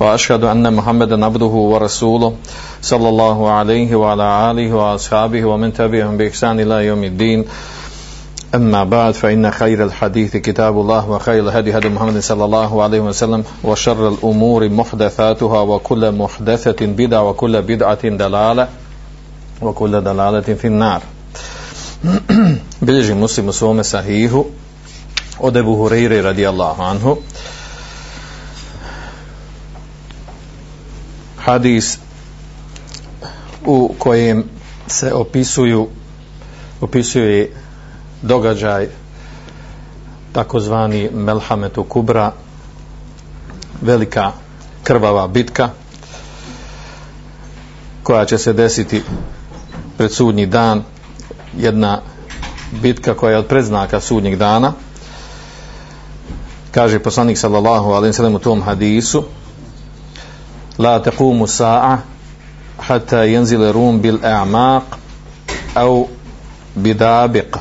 وأشهد أن محمدا عبده ورسوله صلى الله عليه وعلى آله وأصحابه ومن تبعهم بإحسان إلى يوم الدين. أما بعد فإن خير الحديث كتاب الله وخير الهدي هدي محمد صلى الله عليه وسلم وشر الأمور محدثاتها وكل محدثة بدعة وكل بدعة دلالة وكل دلالة في النار. بلجي مسلم u svome sahihu od Hureyre radijallahu anhu hadis u kojem se opisuju opisuje događaj takozvani Melhametu Kubra velika krvava bitka koja će se desiti pred sudnji dan. Jedna bitka koja je od predznaka sudnjeg dana. Kaže poslanik sallallahu alaihi sallam u tom hadisu la تقوم ساعة hatta ينزل rum bil a'maq بدابق bidabiq.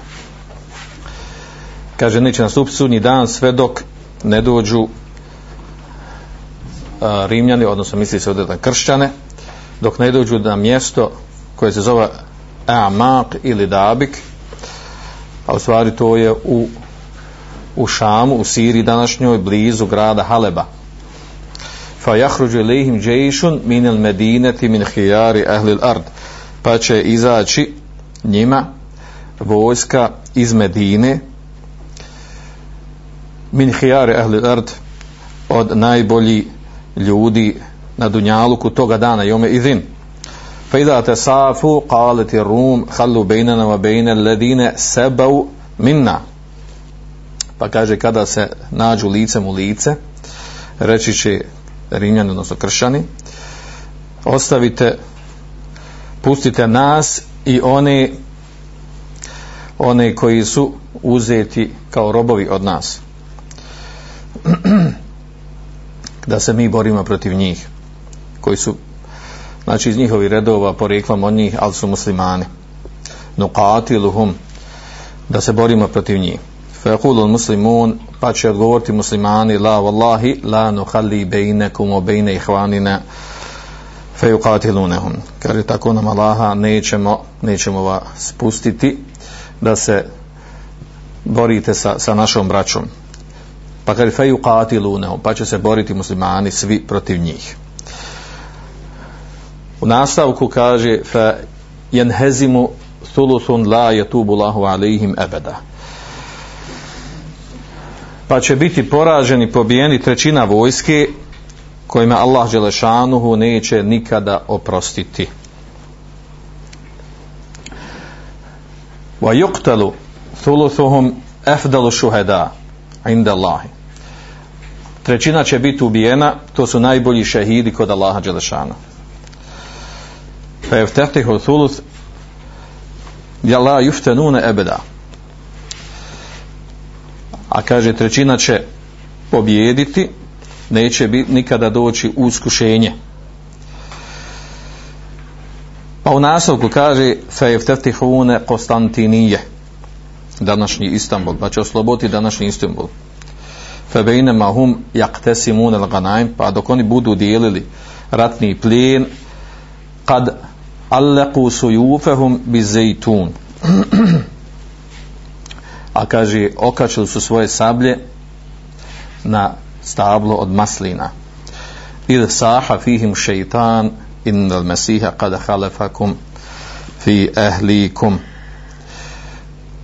Kaže neće nastupiti sudnji dan sve dok ne dođu a, rimljani odnosno misli se ovdje da kršćane dok ne dođu na mjesto koje se zove Amaq ili Dabik a u stvari to je u u Šamu, u Siriji današnjoj blizu grada Haleba fa jahruđu ilihim džejšun min il medineti min hijari ahli ard pa će izaći njima vojska iz Medine min hijari ahli ard od najbolji ljudi na dunjaluku toga dana jome izin. Fa idha tasafu qalat rum khallu bainana wa baina alladine sabu minna. Pa kaže kada se nađu licem u lice reći će rimljani odnosno kršani ostavite pustite nas i one one koji su uzeti kao robovi od nas. Da se mi borimo protiv njih koji su znači iz njihovi redova poreklom od njih ali su muslimani. Nuqatiluhum da se borimo protiv njih faqulu muslimun pa će odgovoriti muslimani la wallahi la nuhalli bainakum wa baina ikhwanina fayuqatilunhum kaže tako nam Allaha nećemo nećemo vas spustiti da se borite sa, sa našom braćom. Pa kaže fejuqatilunehum pa će se boriti muslimani svi protiv njih. U nastavku kaže fa jenhezimu thuluthun la yatubu Allahu alaihim abada pa će biti poraženi pobijeni trećina vojske kojima Allah Đelešanuhu neće nikada oprostiti wa yuqtalu thuluthuhum afdalu shuhada inda Allahi trećina će biti ubijena, to su najbolji šehidi kod Allaha Đelešana. Fa je thuluth ja la juftenune ebeda. A kaže trećina će pobjediti, neće biti nikada doći u iskušenje. Pa u nasovku kaže fa Konstantinije današnji Istanbul, pa će osloboditi današnji Istanbul febejnema hum jaktesimune el pa dok oni budu dijelili ratni plijen, kad alleku sujufehum bi zejtun. A kaže, okačili su svoje sablje na stablo od maslina. Id saha fihim šeitan inna al mesiha kada halefakum fi ehlikum.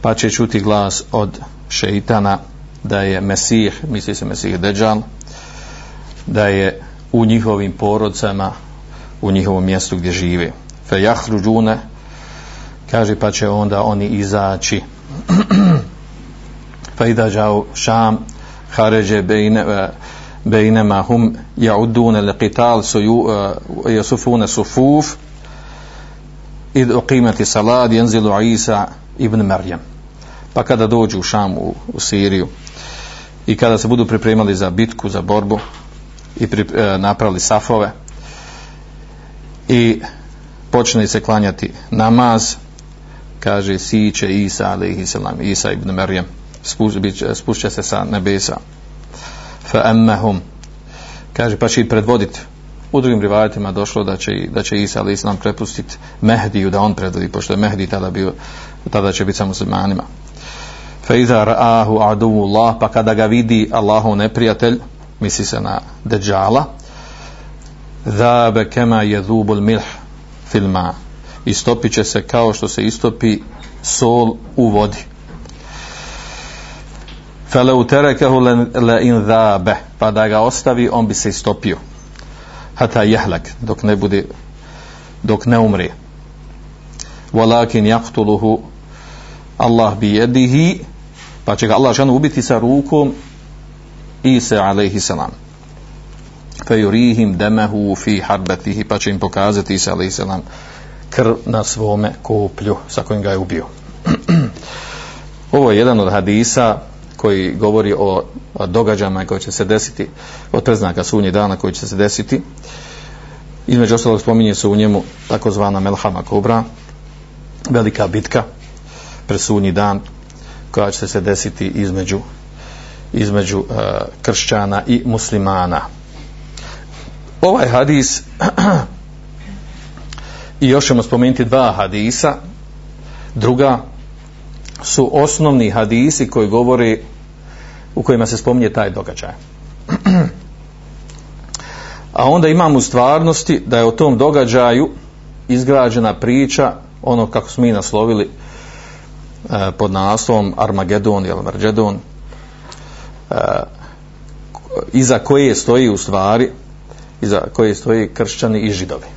Pa će čuti glas od šeitana da je Mesih, misli se Mesih Deđal, da je u njihovim porodcama, u njihovom mjestu gdje žive. Fe jahruđune, kaže pa će onda oni izaći. Pa fa idađao šam, haređe bejne, e, bejnema hum jaudune le qital su ju, e, uh, sufune sufuf, id uqimati salad Isa ibn Maryam. Pa kada dođu u Šam u, u Siriju i kada se budu pripremali za bitku za borbu i pri, e, napravili safove i počne se klanjati namaz kaže siće Isa alaihi salam Isa ibn Maryam spušća se sa nebesa. Fa emmehum kaže pa će ih predvoditi u drugim rivajatima došlo da će, da će Isa ali Islam prepustiti Mehdiju da on predvodi pošto je Mehdi tada bio tada će biti sa muslimanima. Fa iza ra'ahu aduvu Allah pa kada ga vidi Allahov neprijatelj misli se na Dejjala dhabe kema jedhubul milh filma istopit će se kao što se istopi sol u vodi. فلو تركه لئن ذاب pa da ga ostavi on bi se istopio hata jehlak dok ne bude dok ne umre walakin yaqtuluhu Allah bi yadihi pa će ga Allah žanu ubiti sa rukom Isa alaihi salam fa yurihim damahu fi harbatihi pa će im pokazati Isa alaihi salam krv na svome koplju sa kojim ga je ubio ovo je jedan od hadisa koji govori o, događajima koji će se desiti od preznaka sunje dana koji će se desiti. Između ostalog spominje se u njemu takozvana Melhama Kobra, velika bitka pred sunji dan koja će se desiti između između uh, kršćana i muslimana. Ovaj hadis i još ćemo spomenuti dva hadisa druga su osnovni hadisi koji govori u kojima se spominje taj događaj. A onda imamo u stvarnosti da je o tom događaju izgrađena priča, ono kako smo mi naslovili e, pod naslovom Armagedon ili Margedon, e, iza koje stoji u stvari, iza koje stoji kršćani i židovi.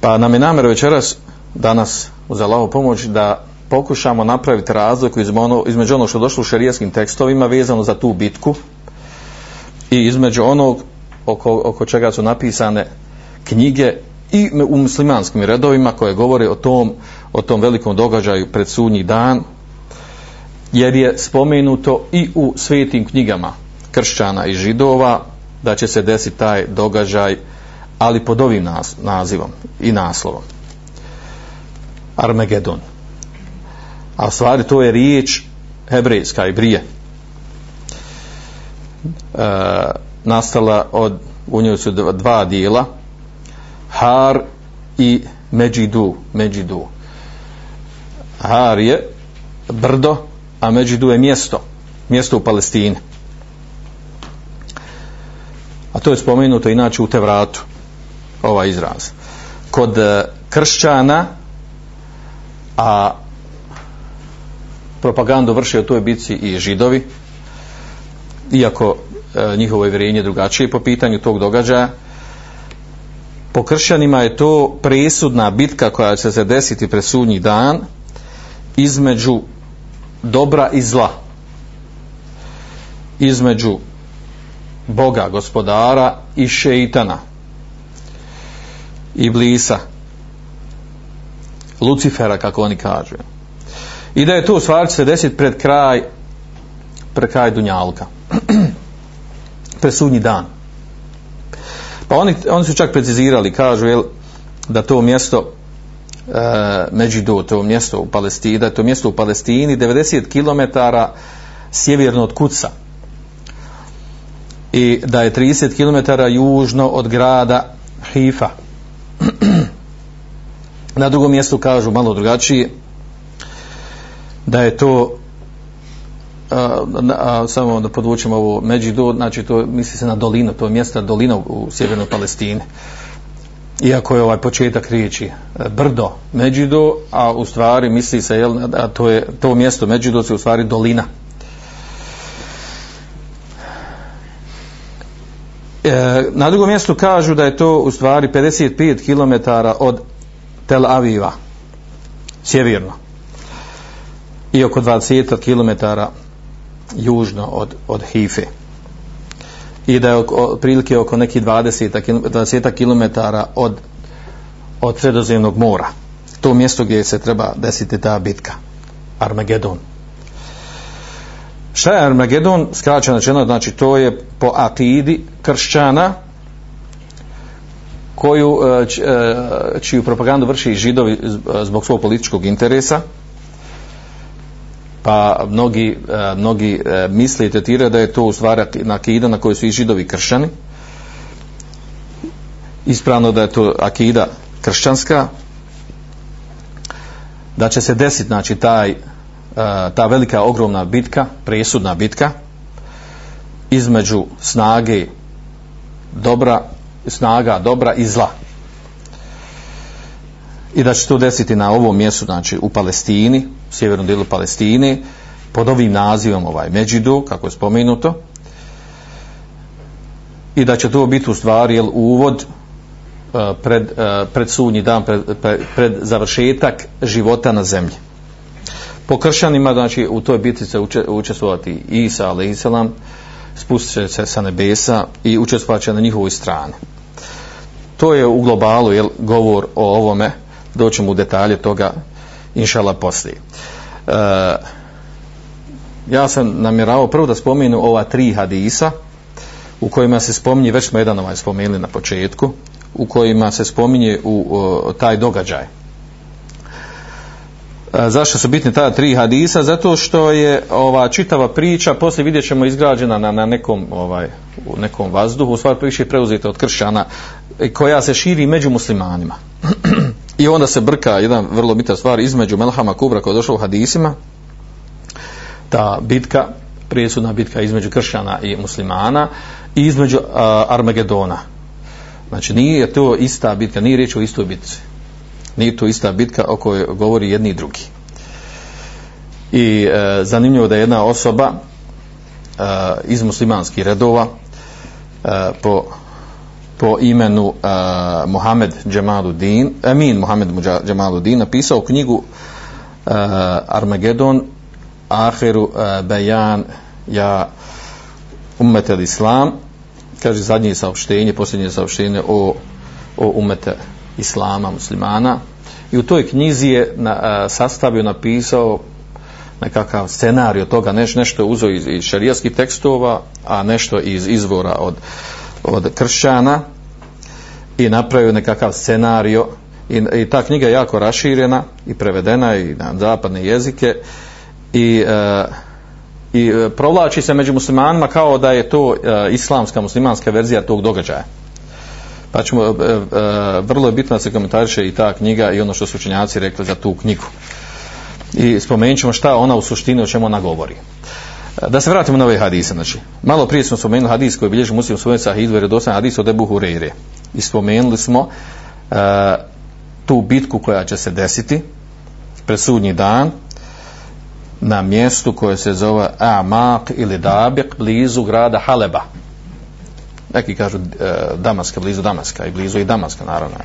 Pa nam je namjer večeras, danas, uz Allahovu pomoć, da pokušamo napraviti razliku između ono, između ono što je došlo u šerijaskim tekstovima vezano za tu bitku i između onog oko, oko čega su napisane knjige i u muslimanskim redovima koje govore o tom, o tom velikom događaju pred sudnji dan jer je spomenuto i u svetim knjigama kršćana i židova da će se desiti taj događaj ali pod ovim nazivom i naslovom. Armagedon a u stvari to je riječ hebrejska i brije e, nastala od u njoj su dva dijela Har i Međidu Međidu. Har je brdo a Međidu je mjesto mjesto u Palestini. A to je spomenuto inače u Tevratu ovaj izraz. Kod e, kršćana a propagandu vrše u toj bitci i židovi iako e, njihovo je vjerenje drugačije po pitanju tog događaja po kršćanima je to presudna bitka koja će se desiti pre sudnji dan između dobra i zla između Boga, gospodara i šeitana Iblisa. Lucifera kako oni kažu i da je to stvar će se desiti pred kraj pred kraj Dunjalka. Pred sudnji dan. Pa oni, oni su čak precizirali kažu jel, da to mjesto e, Međidu, to mjesto u Palestini da je to mjesto u Palestini 90 km sjeverno od Kuca i da je 30 km južno od grada Hifa. Na drugom mjestu kažu malo drugačije da je to a, a, samo da podvučemo ovo Međido, znači to misli se na dolinu, to je mjesto dolina u sjevernoj Palestini. Iako je ovaj početak riječi e, brdo Međido, a u stvari misli se, jel, a to je to mjesto Međido se u stvari dolina. E, na drugom mjestu kažu da je to u stvari 55 km od Tel Aviva, sjeverno i oko 20 km južno od, od Hife i da je oko, prilike oko neki 20, 20 km od od sredozemnog mora. To mjesto gdje se treba desiti ta bitka. Armagedon. Šta je Armagedon? Skraćeno rečeno, znači to je po akidi kršćana koju, e, e, čiju propagandu vrši židovi e, zbog svog političkog interesa pa mnogi, e, mnogi e, misle i tretiraju da je to u stvari akida na kojoj su i židovi kršćani. Ispravno da je to akida kršćanska. Da će se desiti znači taj e, ta velika ogromna bitka presudna bitka između snage dobra snaga dobra i zla. I da će to desiti na ovom mjestu znači u Palestini sjevernom dijelu Palestine pod ovim nazivom ovaj Međidu kako je spomenuto i da će to biti u stvari jel, uvod e, pred, e, pred sunji dan pred, pred, pred završetak života na zemlji. Po kršanima, znači u toj bitci će učestvovati Isa ali Isalam, spustit se sa nebesa i učestvovat će na njihovoj strani. To je u globalu jel, govor o ovome. Doćemo u detalje toga inšala poslije. E, ja sam namjeravao prvo da spomenu ova tri hadisa u kojima se spominje već smo jedan ovaj spomenuli na početku u kojima se spominje u, u taj događaj. E, zašto su bitni ta tri hadisa? Zato što je ova čitava priča poslije vidjet ćemo izgrađena na, na nekom ovaj u nekom vazduhu u stvari priče preuzeta od kršćana e, koja se širi među muslimanima. i onda se brka jedan vrlo bitan stvar između Melhama Kubra koja je došla u hadisima. Ta bitka prijesudna bitka između kršćana i muslimana i između uh, Armagedona. Znači nije to ista bitka nije riječ o istoj bitci. Nije to ista bitka o kojoj govori jedni i drugi. I e, zanimljivo da je jedna osoba e, iz muslimanskih redova e, po po imenu uh, Mohamed Džemaludin, Amin Mohamed Džemaludin napisao knjigu uh, Armagedon Ahiru uh, Bejan ja Ummetel Islam. Kaže zadnje saopštenje posljednje saopštenje o, o umete islama, muslimana. I u toj knjizi je na, uh, sastavio, napisao nekakav scenarij toga, neš, nešto je uzeo iz, iz šarijaskih tekstova, a nešto iz izvora od, od kršćana i napravio nekakav scenario i, i ta knjiga je jako raširena i prevedena i na zapadne jezike i e, i eh, provlači se među muslimanima kao da je to e, islamska muslimanska verzija tog događaja pa ćemo, e, e, vrlo je bitno da se komentariše i ta knjiga i ono što su učenjaci rekli za tu knjigu. I spomenut ćemo šta ona u suštini o čemu ona govori. Da se vratimo na ove hadise, znači, malo prije smo spomenuli hadis koji bilježi muslim svojim sahih jer je hadis od Ebu Hureyre. I spomenuli smo e, tu bitku koja će se desiti pred sudnji dan na mjestu koje se zove Amak ili Dabik blizu grada Haleba neki kažu e, Damaska, blizu Damaska i blizu i Damaska naravno.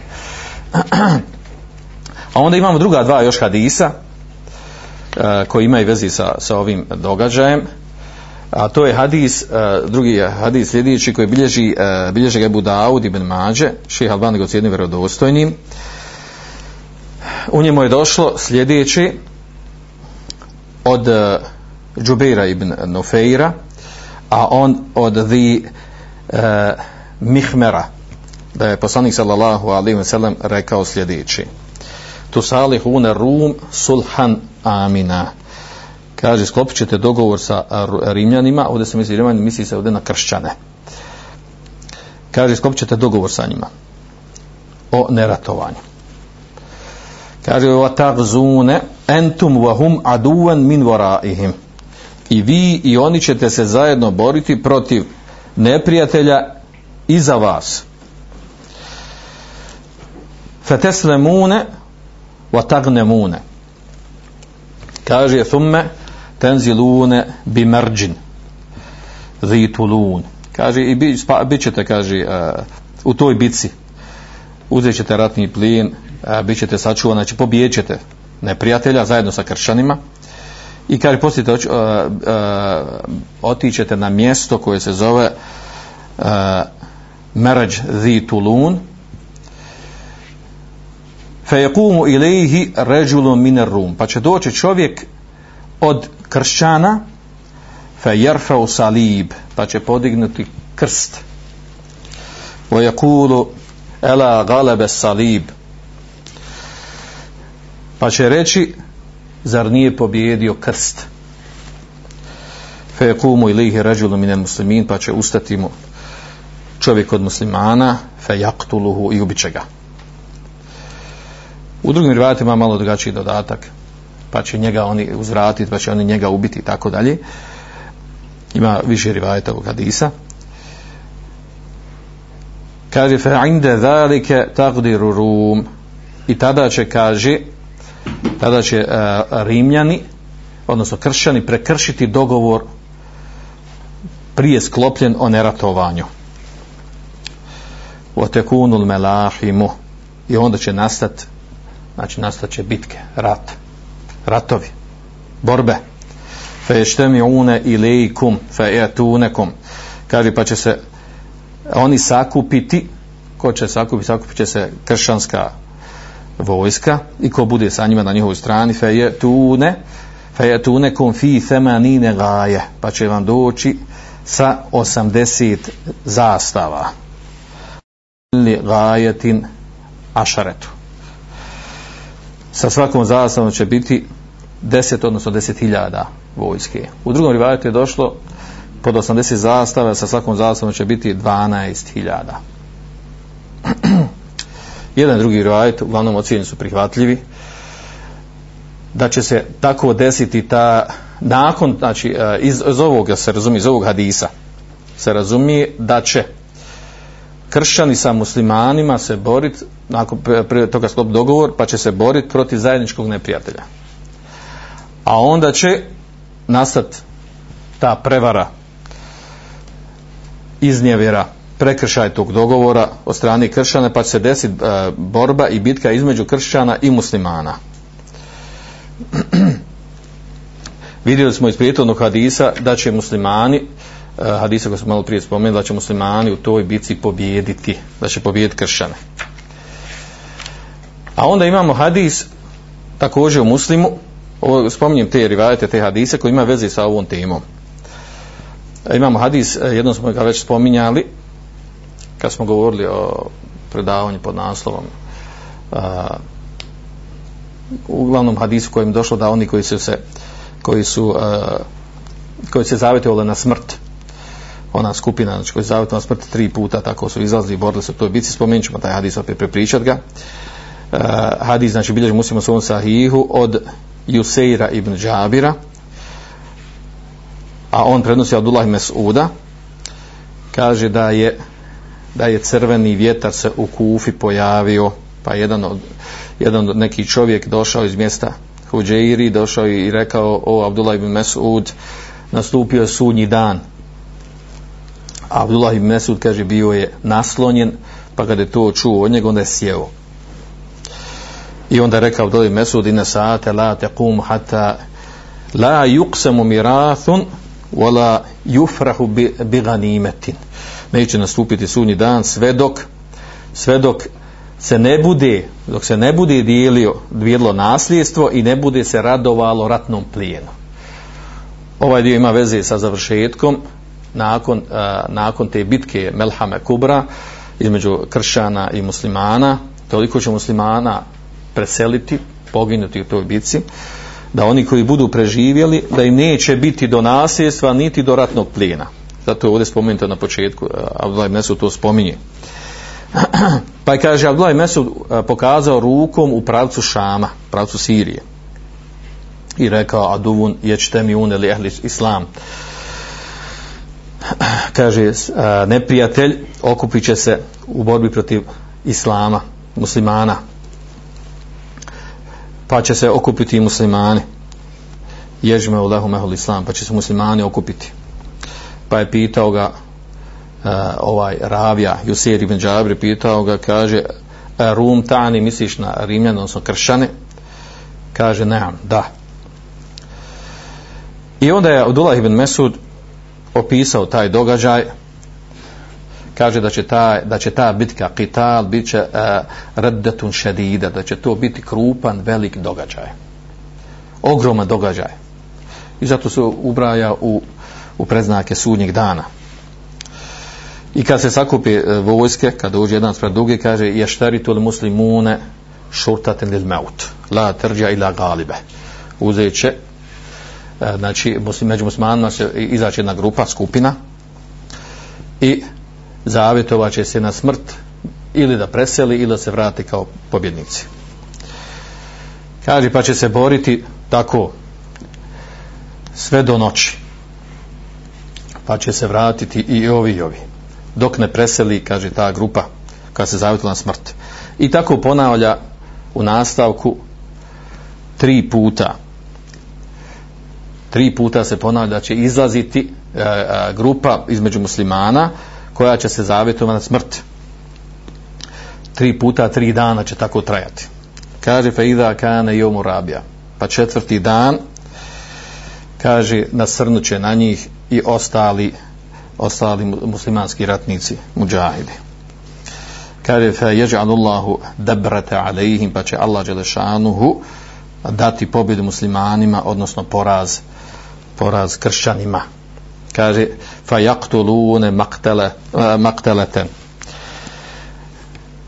A onda imamo druga dva još hadisa Eh, koji imaju vezi sa, sa ovim događajem. A to je hadis, eh, drugi je hadis sljedeći koji bilježi, eh, bilježi Ebu Daud ibn Mađe, ših Albani ga ocjeni vjerodostojnim. U njemu je došlo sljedeći od e, ibn Nofeira, a on od the uh, mihmera da je poslanik sallallahu alaihi wa sallam rekao sljedeći tusalihune rum sulhan amina. Kaže sklopit ćete dogovor sa rimljanima ovdje se misli rimljani misli se ovdje na kršćane. Kaže sklopit ćete dogovor sa njima o neratovanju. Kaže o tagzune entum wahum aduvan min varaihim i vi i oni ćete se zajedno boriti protiv neprijatelja iza vas. Fateslemune wa tagnemune kaže thumme tenzilune bi marđin kaže i bit, pa, bit ćete kaže uh, u toj bici uzet ćete ratni plin uh, bit ćete sačuvani znači pobijet ćete neprijatelja zajedno sa kršćanima. I kaže poslije to uh, uh, otićete na mjesto koje se zove uh, Merađ Zi Tulun fejekumu ilaihi ređulom miner rum. Pa će doći čovjek od kršćana fejerfeu salib pa će podignuti krst. Vojekulu ela galebe salib. Pa će reći zar nije pobjedio krst? Fejekumu ilaihi ređulu miner muslimin pa će ustati mu čovjek od muslimana fejaktuluhu i ubiće ga. U drugim rivajatima malo drugačiji dodatak, pa će njega oni uzvratiti, pa će oni njega ubiti i tako dalje. Ima više rivajata ovog hadisa. Kaže, fa inde zalike rum. I tada će, kaže, tada će uh, rimljani, odnosno kršćani, prekršiti dogovor prije sklopljen o neratovanju. O tekunul melahimu. I onda će nastati znači nastaće bitke, rat, ratovi, borbe. Fe ještemi une ilaikum, fe etunekum. Kaže, pa će se oni sakupiti, ko će sakupiti, sakupit će se kršanska vojska i ko bude sa njima na njihovoj strani, fe etune fe etunekum fi themanine gaje, pa će vam doći sa 80 zastava. Li gajetin ašaretu sa svakom zastavom će biti 10 odnosno 10.000 vojske. U drugom rivajetu je došlo pod 80 zastava, sa svakom zastavom će biti 12.000. Jedan drugi rivajet, uglavnom ocijeni su prihvatljivi, da će se tako desiti ta, nakon, znači, e, iz, iz ovoga se razumije, iz ovog hadisa, se razumije da će kršćani sa muslimanima se boriti nakon prije toga sklop dogovor pa će se boriti protiv zajedničkog neprijatelja a onda će nastat ta prevara iznjevjera prekršaj tog dogovora od strane kršćana pa će se desiti e, borba i bitka između kršćana i muslimana vidjeli smo iz prijetovnog hadisa da će muslimani e, hadisa koji smo malo prije spomenuli, da će muslimani u toj bici pobijediti, da će pobijediti kršćane. A onda imamo hadis također u muslimu, ovo, spominjem te rivajete, te hadise koji ima veze sa ovom temom. E, imamo hadis, e, jednom smo ga već spominjali, kad smo govorili o predavanju pod naslovom uh, uglavnom hadisu kojim došlo da oni koji su se koji su uh, koji se zavjetovali na smrt ona skupina znači, koji zavjetovali na smrt tri puta tako su izlazili i borili se u toj bici spomenut ćemo taj hadis opet prepričat ga uh, Eh, hadis znači bilježi muslimo svom sahihu od Juseira ibn Džabira a on prenosi Abdullah Mes'uda kaže da je da je crveni vjetar se u Kufi pojavio pa jedan od, jedan od neki čovjek došao iz mjesta Huđeiri došao i rekao o Abdullah ibn Mes'ud nastupio je sudnji dan. Abdullah ibn Mes'ud kaže bio je naslonjen pa kada je to čuo od njega onda je sjeo i onda rekao Abdullah Mes'ud ina saate la tequm hatta la yuqsamu mirathun wala yufrahu bi, bi ganimetin. Neće nastupiti sudnji dan sve dok sve dok se ne bude dok se ne bude dijelio dijelilo nasljedstvo i ne bude se radovalo ratnom plijenu. Ovaj dio ima veze sa završetkom nakon, uh, nakon te bitke Melhame Kubra između kršćana i muslimana. Toliko će muslimana preseliti poginuti u toj bitci da oni koji budu preživjeli da im neće biti do nasljedstva niti do ratnog plijena. Zato je ovdje spomenuto na početku Abdullah Mesud to spominje. Pa je kaže Abdullah Mesud pokazao rukom u pravcu Šama pravcu Sirije. I rekao aduvun ječte mi un ili ehli islam kaže neprijatelj okupit će se u borbi protiv islama muslimana pa će se okupiti i muslimani. Ježme u lehu mehul islam pa će se muslimani okupiti. Pa je pitao ga uh, ovaj ravija Jusir ibn Džabri pitao ga kaže e, Rum tani misliš na Rimljan odnosno kršane kaže nemam da. I onda je Abdullah ibn Mesud opisao taj događaj kaže da će ta, da će ta bitka, qital, bit će e, uh, reddetun šedida, da će to biti krupan, velik događaj. Ogroman događaj. I zato se ubraja u, u predznake sudnjeg dana. I kad se sakupi uh, vojske, kad dođe jedan spred drugi, kaže ještaritu li muslimune šurtaten lil maut la trđa ila galibe. Uzet će uh, znači muslim, među muslimanima će izaći jedna grupa, skupina i zavjetovat će se na smrt ili da preseli ili da se vrati kao pobjednici. Kaže pa će se boriti tako sve do noći. Pa će se vratiti i ovi i ovi. Dok ne preseli, kaže ta grupa kad se zavjetila na smrt. I tako ponavlja u nastavku tri puta. Tri puta se ponavlja da će izlaziti e, e, grupa između muslimana koja će se zavjetovati na smrt. Tri puta, tri dana će tako trajati. Kaže fa idha kana yawm rabia. Pa četvrti dan kaže nasrnuće na njih i ostali ostali muslimanski ratnici muđahidi Kaže fa yaj'alu Allahu dabrata alayhim pa će Allah Đelešanuhu dati pobjedu muslimanima odnosno poraz poraz kršćanima kaže fa yaqtulune maqtala maqtalatan.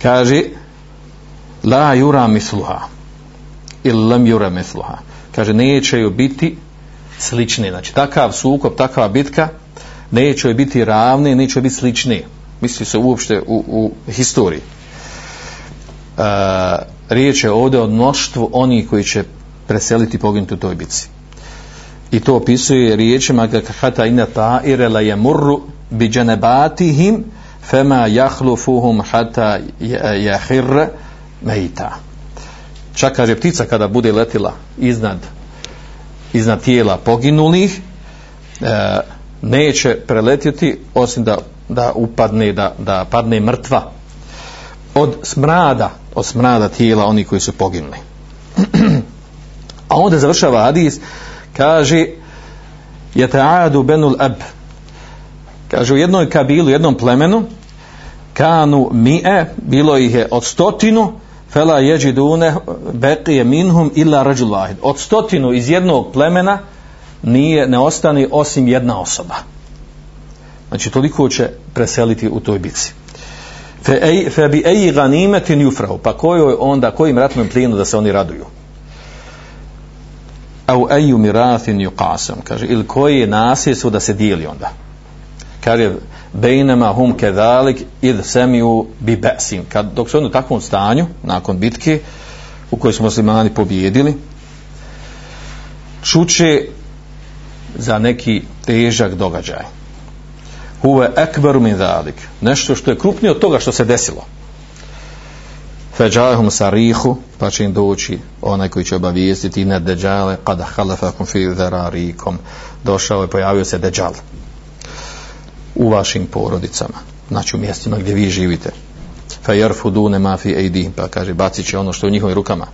Kaže la yura misluha il lam yura misluha. Kaže neće ju biti slični. Znači takav sukob takva bitka neće joj biti ravne neće joj biti slični. Misli se uopšte u, u historiji. Uh, riječ je ovdje o mnoštvu onih koji će preseliti poginuti u toj bitci i to opisuje riječima hata inna ta'ire la yamurru bi janabatihim fama yakhlufuhum hatta jahir meita čak kaže ptica kada bude letila iznad iznad tijela poginulih e, neće preletjeti osim da, da upadne da, da padne mrtva od smrada od smrada tijela oni koji su poginuli. A onda završava hadis kaže je ta'adu benul ab. Kaže u jednoj kabilu, jednom plemenu kanu mi'e bilo ih je od stotinu fela jeđidune beqije minhum illa rađul vahid. Od stotinu iz jednog plemena nije, ne ostani osim jedna osoba. Znači toliko će preseliti u toj bici fe, ej, fe bi eji ganimetin jufrahu pa kojoj onda, kojim ratnom plinu da se oni raduju? Au eju mirathin yuqasam kaže ili koji je nasljedstvo da se dijeli onda? Kaže bejnama hum kedalik id semiju bi besim. Kad dok su oni u takvom stanju nakon bitke u kojoj su muslimani pobjedili čuče za neki težak događaj. Huve ekberu min dalik nešto što je krupnije od toga što se desilo feđahum sarihu pa će im doći onaj koji će obavijestiti ne deđale kada halafakum fi zararikom. došao je, pojavio se deđal u vašim porodicama znači u mjestima gdje vi živite. Fe jarfudune ma fi ejdi pa kaže bacit će ono što je u njihovim rukama.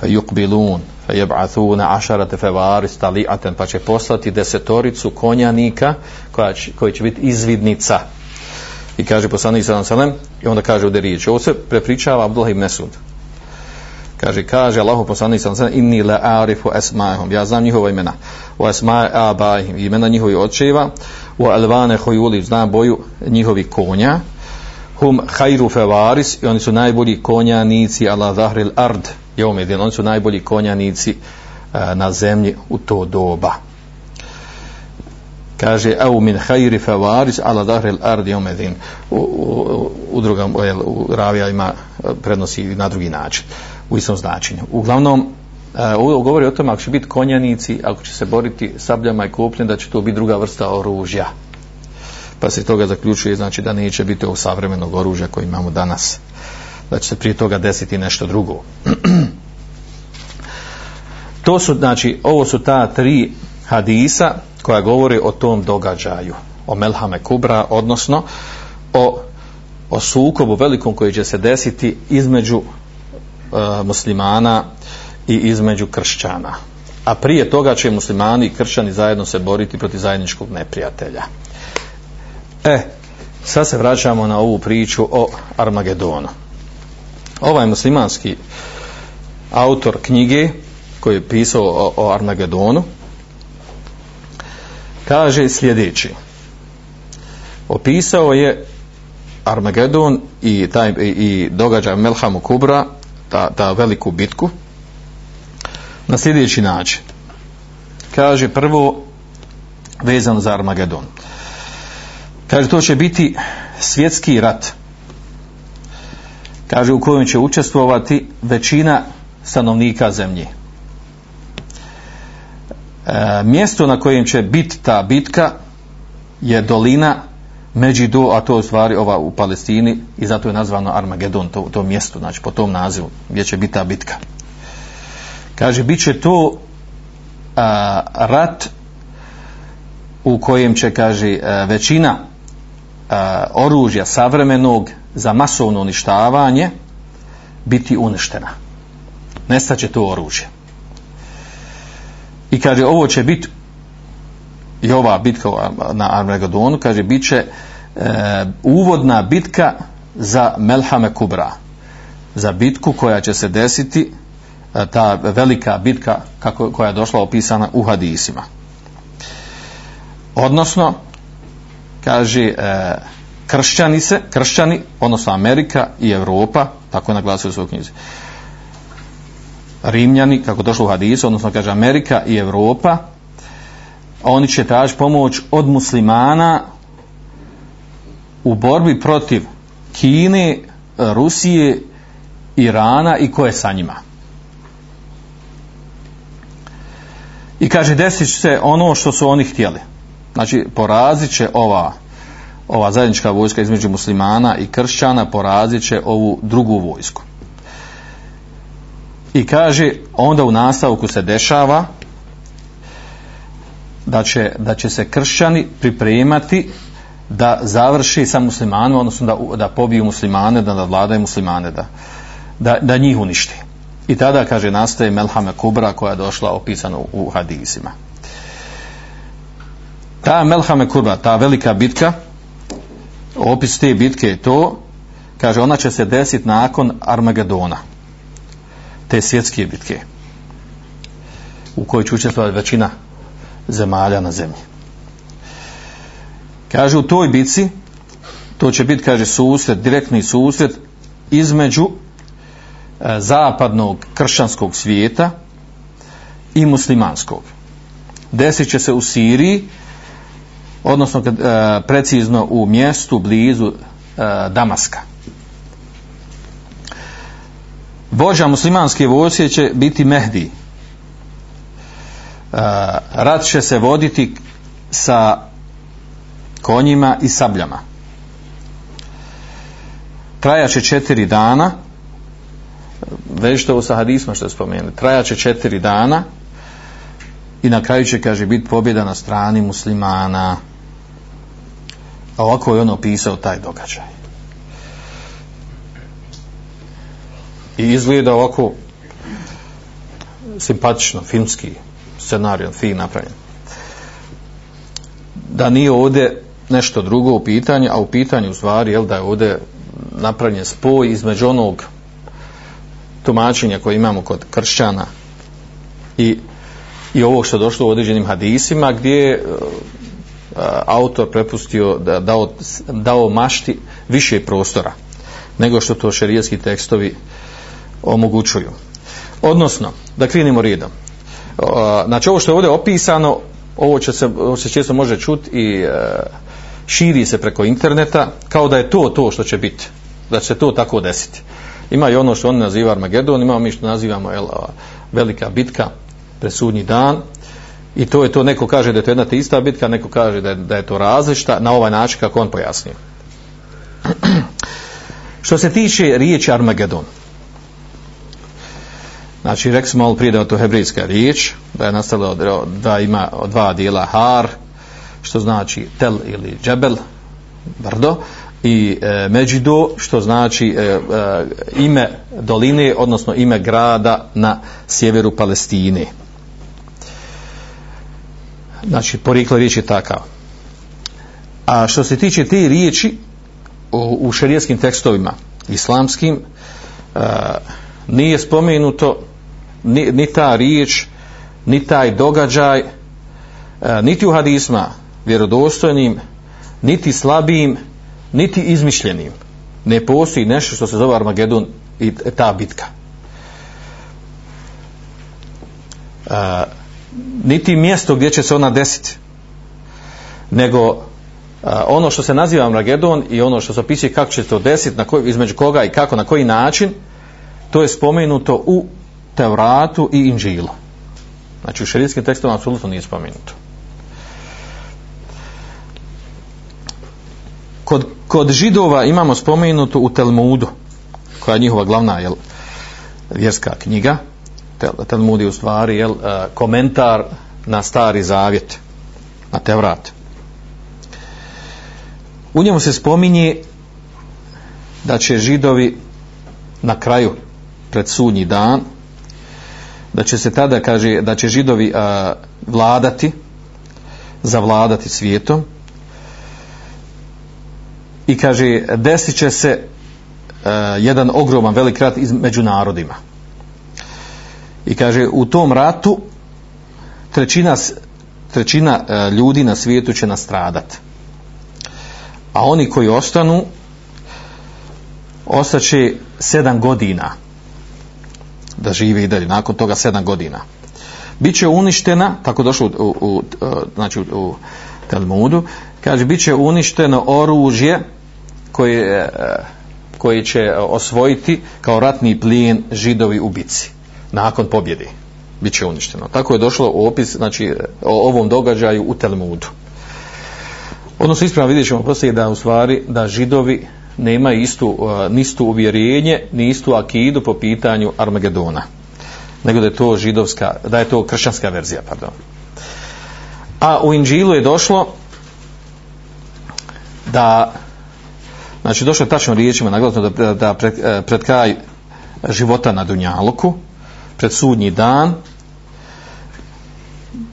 Fe yukbilun fe jeb'athune ašarate fe varis tali'aten pa će poslati desetoricu konjanika koja će, koji će biti izvidnica i kaže poslanik sallallahu alejhi ve sellem i onda kaže ovdje riječ ovo se prepričava Abdullah ibn Mesud. Kaže kaže Allahu poslanik sallallahu alejhi ve sellem inni la a'rifu asma'ahum. Ja znam njihova imena. Wa asma'a abaihim. Imena njihovih očeva. Wa alvane khuyuli. Znam boju njihovih konja. Hum khairu fawaris. I oni su najbolji konjanici ala zahril ard. Jevmedin oni su najbolji konjanici uh, na zemlji u to doba kaže au min khayri fawaris ala dahr al ard yawmadin u, u, u drugom u ravija ima e, prednosi na drugi način u istom značenju. Uglavnom e, ovo govori o tome ako će biti konjanici ako će se boriti sabljama i kopljem da će to biti druga vrsta oružja. Pa se toga zaključuje znači da neće biti ovog savremenog oružja koje imamo danas. Da će se prije toga desiti nešto drugo. To su znači ovo su ta tri hadisa koja govori o tom događaju o Melhame Kubra odnosno o, o sukobu velikom koji će se desiti između e, muslimana i između kršćana a prije toga će muslimani i kršćani zajedno se boriti protiv zajedničkog neprijatelja e sad se vraćamo na ovu priču o Armagedonu. Ovaj muslimanski autor knjige koji je pisao o, o Armagedonu kaže sljedeći. Opisao je Armagedon i, taj, i, događaj Melhamu Kubra ta, ta veliku bitku na sljedeći način. Kaže prvo vezano za Armagedon. Kaže to će biti svjetski rat. Kaže u kojem će učestvovati većina stanovnika zemlje e, mjesto na kojem će biti ta bitka je dolina Međidu, a to je u stvari ova u Palestini i zato je nazvano Armagedon, to, to mjesto, znači po tom nazivu gdje će biti ta bitka. Kaže, bit će to a, rat u kojem će, kaže, a, većina a, oružja savremenog za masovno uništavanje biti uništena. Nestaće to oružje. I kaže, ovo će biti i ova bitka na Armagedonu, kaže, bit će e, uvodna bitka za Melhame Kubra. Za bitku koja će se desiti, e, ta velika bitka kako, koja je došla opisana u hadisima. Odnosno, kaže, e, kršćani se, kršćani, odnosno Amerika i Evropa, tako je naglasio u svojoj knjizi, Rimljani, kako došlo u hadisu, odnosno kaže Amerika i Evropa, oni će tražiti pomoć od muslimana u borbi protiv Kine, Rusije, Irana i ko je sa njima. I kaže, desit se ono što su oni htjeli. Znači, porazit će ova, ova zajednička vojska između muslimana i kršćana, porazit će ovu drugu vojsku. I kaže, onda u nastavku se dešava, da će, da će se kršćani pripremati da završi sa muslimanima, odnosno da, da pobiju muslimane, da vladaju muslimane, da, da, da njih uništi. I tada, kaže, nastaje Melhame Kubra koja je došla opisana u, u hadisima. Ta Melhame Kubra, ta velika bitka, opis te bitke je to, kaže, ona će se desiti nakon Armagedona, te svjetske bitke, u kojoj će učestvovati većina zemalja na zemlji. Kaže u toj bitci to će biti, kaže, susret, direktni susret između e, zapadnog kršćanskog svijeta i muslimanskog. Desit će se u Siriji, odnosno kad, e, precizno u mjestu blizu e, Damaska. Vođa muslimanske vojske će biti Mehdi, e, rat će se voditi sa konjima i sabljama. Trajaće četiri dana, vežite ovo sa hadisma što je spomenuli, trajaće četiri dana i na kraju će, kaže, biti pobjeda na strani muslimana. A ovako je on opisao taj događaj. I izgleda ovako simpatično, filmski, scenarijom fin napravljen. Da nije ovdje nešto drugo u pitanju, a u pitanju u stvari je da je ovdje napravljen spoj između onog tumačenja koje imamo kod kršćana i, i ovog što je došlo u određenim hadisima gdje je autor prepustio da dao, dao mašti više prostora nego što to šerijski tekstovi omogućuju. Odnosno, da krenimo redom. Znači ovo što je ovdje opisano ovo će se, ovo se često može čuti i e, širi se preko interneta kao da je to to što će biti da će to tako desiti. Ima i ono što on naziva Armagedon imamo mi što nazivamo el, velika bitka presudnji dan. I to je to, neko kaže da je to jedna te ista bitka neko kaže da je, da je to različita na ovaj način kako on pojasnio. Što se tiče riječi Armagedon Znači, rekli smo malo prije da je to hebrejska riječ, da je nastalo da ima dva dijela har, što znači tel ili džebel, brdo, i e, međido, što znači e, e, ime doline, odnosno ime grada na sjeveru Palestine. Znači, porijeklo riječ je takav. A što se tiče te riječi, u, u šerijskim tekstovima islamskim e, nije spomenuto ni, ni ta riječ ni taj događaj e, niti u hadisma vjerodostojnim niti slabim niti izmišljenim. Ne postoji nešto što se zove Armagedon i ta bitka. E, niti mjesto gdje će se ona desiti nego e, ono što se naziva Armagedon i ono što se opisuje kako će to desiti na koji, između koga i kako na koji način to je spomenuto u Tevratu i Inđilu. znači u šerijskim tekstovima apsolutno nije spomenuto. Kod, kod židova imamo spomenuto u Telmudu koja je njihova glavna jel, vjerska knjiga. Talmud je u stvari jel, e, komentar na stari zavjet na Tevrat. U njemu se spominje da će židovi na kraju pred sudnji dan da će se tada kaže da će židovi a, vladati zavladati svijetom. I kaže desit će se a, jedan ogroman velik rat među narodima. I kaže u tom ratu trećina trećina a, ljudi na svijetu će nastradati a oni koji ostanu ostaće sedam godina da žive i dalje nakon toga sedam godina. Biće uništena tako došlo u, u, u, e, znači u, u Talmudu kaže biće uništeno oružje koje, e, koje će osvojiti kao ratni plijen židovi u bici. Nakon pobjede Biće uništeno. Tako je došlo u opis znači o ovom događaju u Talmudu. Odnosno ispravno vidjet ćemo poslije da u stvari da židovi nema istu, nistu uvjerenje, ni istu akidu po pitanju Armagedona. Nego da je to židovska, da je to kršćanska verzija, pardon. A u Inđilu je došlo da znači došlo je tačno riječima naglasno da, da pred, e, pred kraj života na Dunjaluku, pred sudnji dan,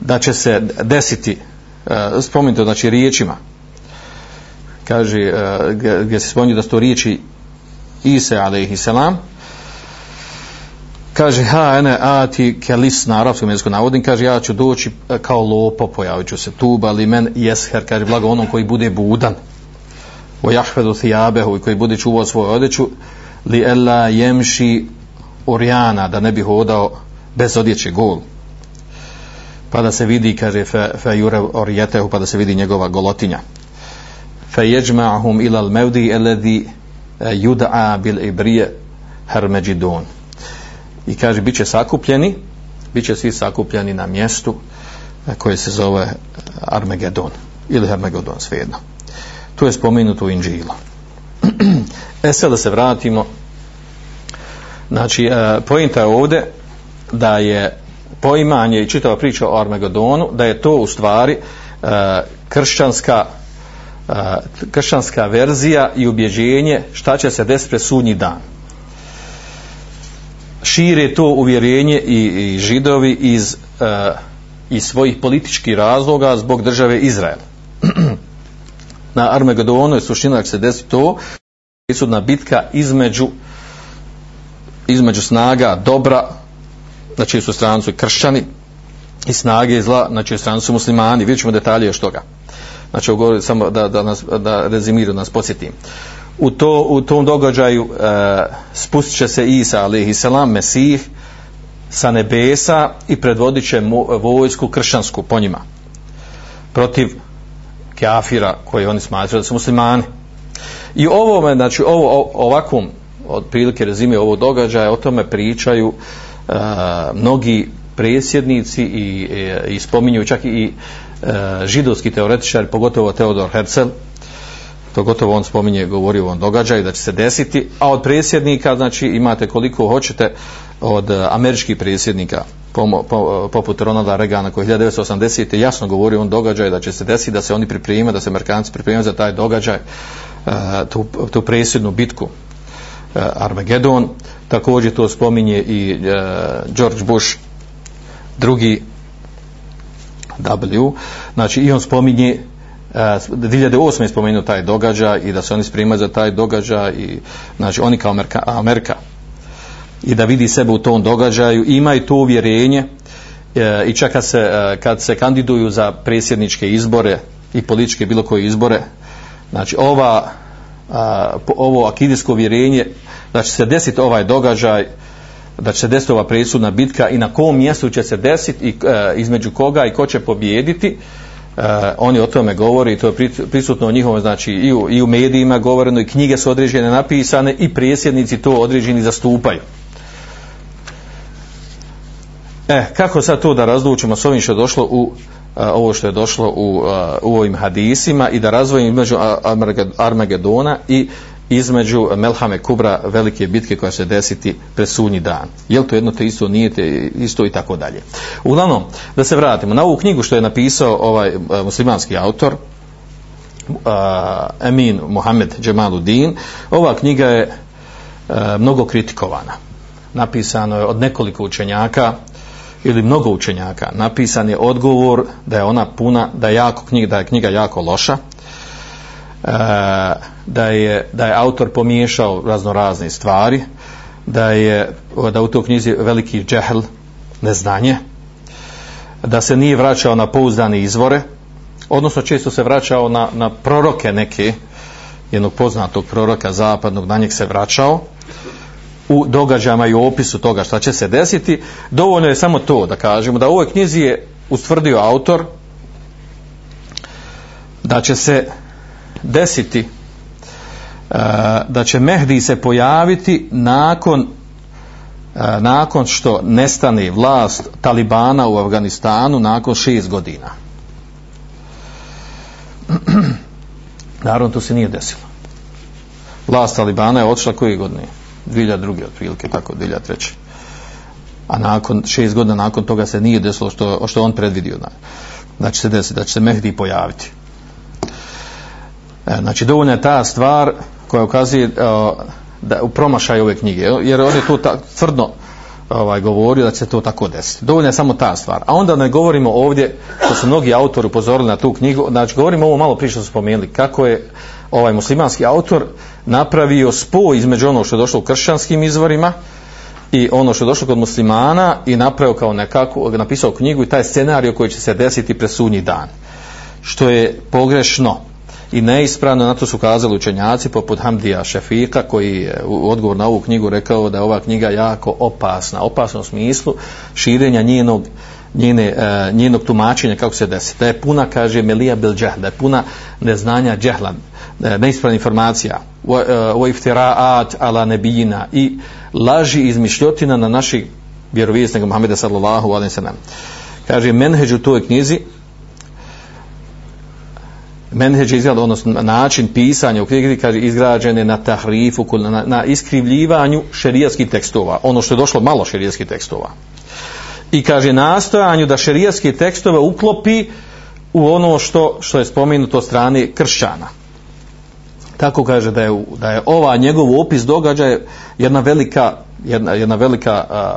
da će se desiti, e, spomenuto znači riječima, kaže, gdje se spominje da su to riječi Isa alaihi salam, kaže, ha, ene, ati, kelis na arapskom jeziku navodim, kaže, ja ću doći e, kao lopo, pojavit ću se tuba, li men jesher, kaže, blago onom koji bude budan, o jahvedu thijabehu, i koji bude čuvao svoju odeću, li ella jemši orjana, da ne bi hodao bez odjeće gol. Pa da se vidi, kaže, fe, fe jure orjetehu, pa da se vidi njegova golotinja فيجمعهم إلى المودي الذي يدعى بالإبرية هرمجدون i kaže bit će sakupljeni bit će svi sakupljeni na mjestu koje se zove Armagedon ili Armagedon svejedno to je spomenuto u Inđilu e sad da se vratimo znači pojenta je ovdje da je poimanje i čitava priča o Armagedonu da je to u stvari kršćanska kršćanska verzija i ubjeđenje šta će se desiti pred sudnji dan. Šire to uvjerenje i, i židovi iz, uh, iz svojih političkih razloga zbog države Izrael. na Armagedonu je suština da se desi to sudna bitka između između snaga dobra na čiju su strancu kršćani i snage zla na čiju stranu su muslimani. Vidjet ćemo detalje još toga znači govorim samo da, da, nas, da rezimiru, nas podsjetim. U, to, u tom događaju e, spustit će se Isa, alihi selam Mesih, sa nebesa i predvodit će vojsku kršćansku po njima. Protiv kafira koji oni smatraju da su muslimani. I ovome, znači, ovo, ovakvom, otprilike rezime ovog događaja, o tome pričaju e, mnogi presjednici i, i, i spominju čak i E, židovski teoretičar, pogotovo Teodor Herzl, to gotovo on spominje, govori o ovom događaju da će se desiti, a od predsjednika znači imate koliko hoćete od e, američkih predsjednika po, po, poput Ronalda Reagana koji 1980. jasno govori o ovom događaju da će se desiti, da se oni pripremaju, da se Amerikanci pripremaju za taj događaj, tu, tu presjednu bitku Armagedon također to spominje i George Bush, drugi W, znači i on spominje e, 2008. je spomenuo taj događaj i da se oni spremaju za taj događaj i znači oni kao Amerika, Amerika i da vidi sebe u tom događaju imaju to uvjerenje e, i čak kad se, e, kad se kandiduju za predsjedničke izbore i političke bilo koje izbore znači ova a, ovo akidijsko uvjerenje da će se desiti ovaj događaj da će se desiti ova presudna bitka i na kom mjestu će se desiti i e, između koga i ko će pobijediti. E, oni o tome govori i to je prisutno u njihovom znači i u, i u medijima govoreno i knjige su određene napisane i presjednici to određeni zastupaju. E, kako sad to da razlučimo s ovim što je došlo u a, ovo što je došlo u, a, u ovim hadisima i da razvojimo između Armagedona i između Melhame Kubra velike bitke koja se desiti pred sunji dan. Je to jedno te isto, nije te isto i tako dalje. Uglavnom, da se vratimo na ovu knjigu što je napisao ovaj e, muslimanski autor a, Emin Mohamed Džemaludin, ova knjiga je e, mnogo kritikovana. Napisano je od nekoliko učenjaka, ili mnogo učenjaka napisan je odgovor da je ona puna da je jako knjiga da je knjiga jako loša E, da je da je autor pomiješao razno razne stvari da je da u toj knjizi veliki džehl neznanje da se nije vraćao na pouzdane izvore odnosno često se vraćao na, na proroke neke jednog poznatog proroka zapadnog na njeg se vraćao u događajima i u opisu toga šta će se desiti, dovoljno je samo to da kažemo da u ovoj knjizi je ustvrdio autor da će se desiti e, da će Mehdi se pojaviti nakon e, nakon što nestane vlast Talibana u Afganistanu nakon šest godina. Naravno, to se nije desilo. Vlast Talibana je odšla koje godine? 2002. otprilike, tako 2003. A nakon, šest godina nakon toga se nije desilo što, što on predvidio da, se desi da će se Mehdi pojaviti. E, znači, dovoljna je ta stvar koja ukazuje e, da u promašaju ove knjige, jer on je tu ta, tvrdno ovaj, govorio da će to tako desiti. Dovoljna je samo ta stvar. A onda ne govorimo ovdje, što su mnogi autori upozorili na tu knjigu, znači govorimo ovo malo prije što su spomenuli, kako je ovaj muslimanski autor napravio spoj između ono što je došlo u kršćanskim izvorima i ono što je došlo kod muslimana i napravio kao nekako, napisao knjigu i taj scenarij koji će se desiti presudnji dan. Što je pogrešno i neispravno, na to su kazali učenjaci poput Hamdija Šefika koji je u odgovor na ovu knjigu rekao da je ova knjiga jako opasna, opasno u smislu širenja njenog njene, uh, njenog tumačenja kako se desi. Da je puna, kaže Melija bil džah, da je puna neznanja džehlan, e, neispravna informacija, o e, iftiraat ala nebijina i laži izmišljotina na naših vjerovijesnika Muhammeda sallallahu alaihi sallam. Kaže, menheđ u toj knjizi, menheđ izgleda, odnosno način pisanja u knjigi, kaže, izgrađen je na tahrifu, na, na iskrivljivanju šerijatskih tekstova, ono što je došlo malo šerijatskih tekstova i kaže nastojanju da šerijatske tekstove uklopi u ono što što je spomenuto od strane kršćana. Tako kaže da je, da je ova njegov opis događaja jedna velika, jedna, jedna velika a,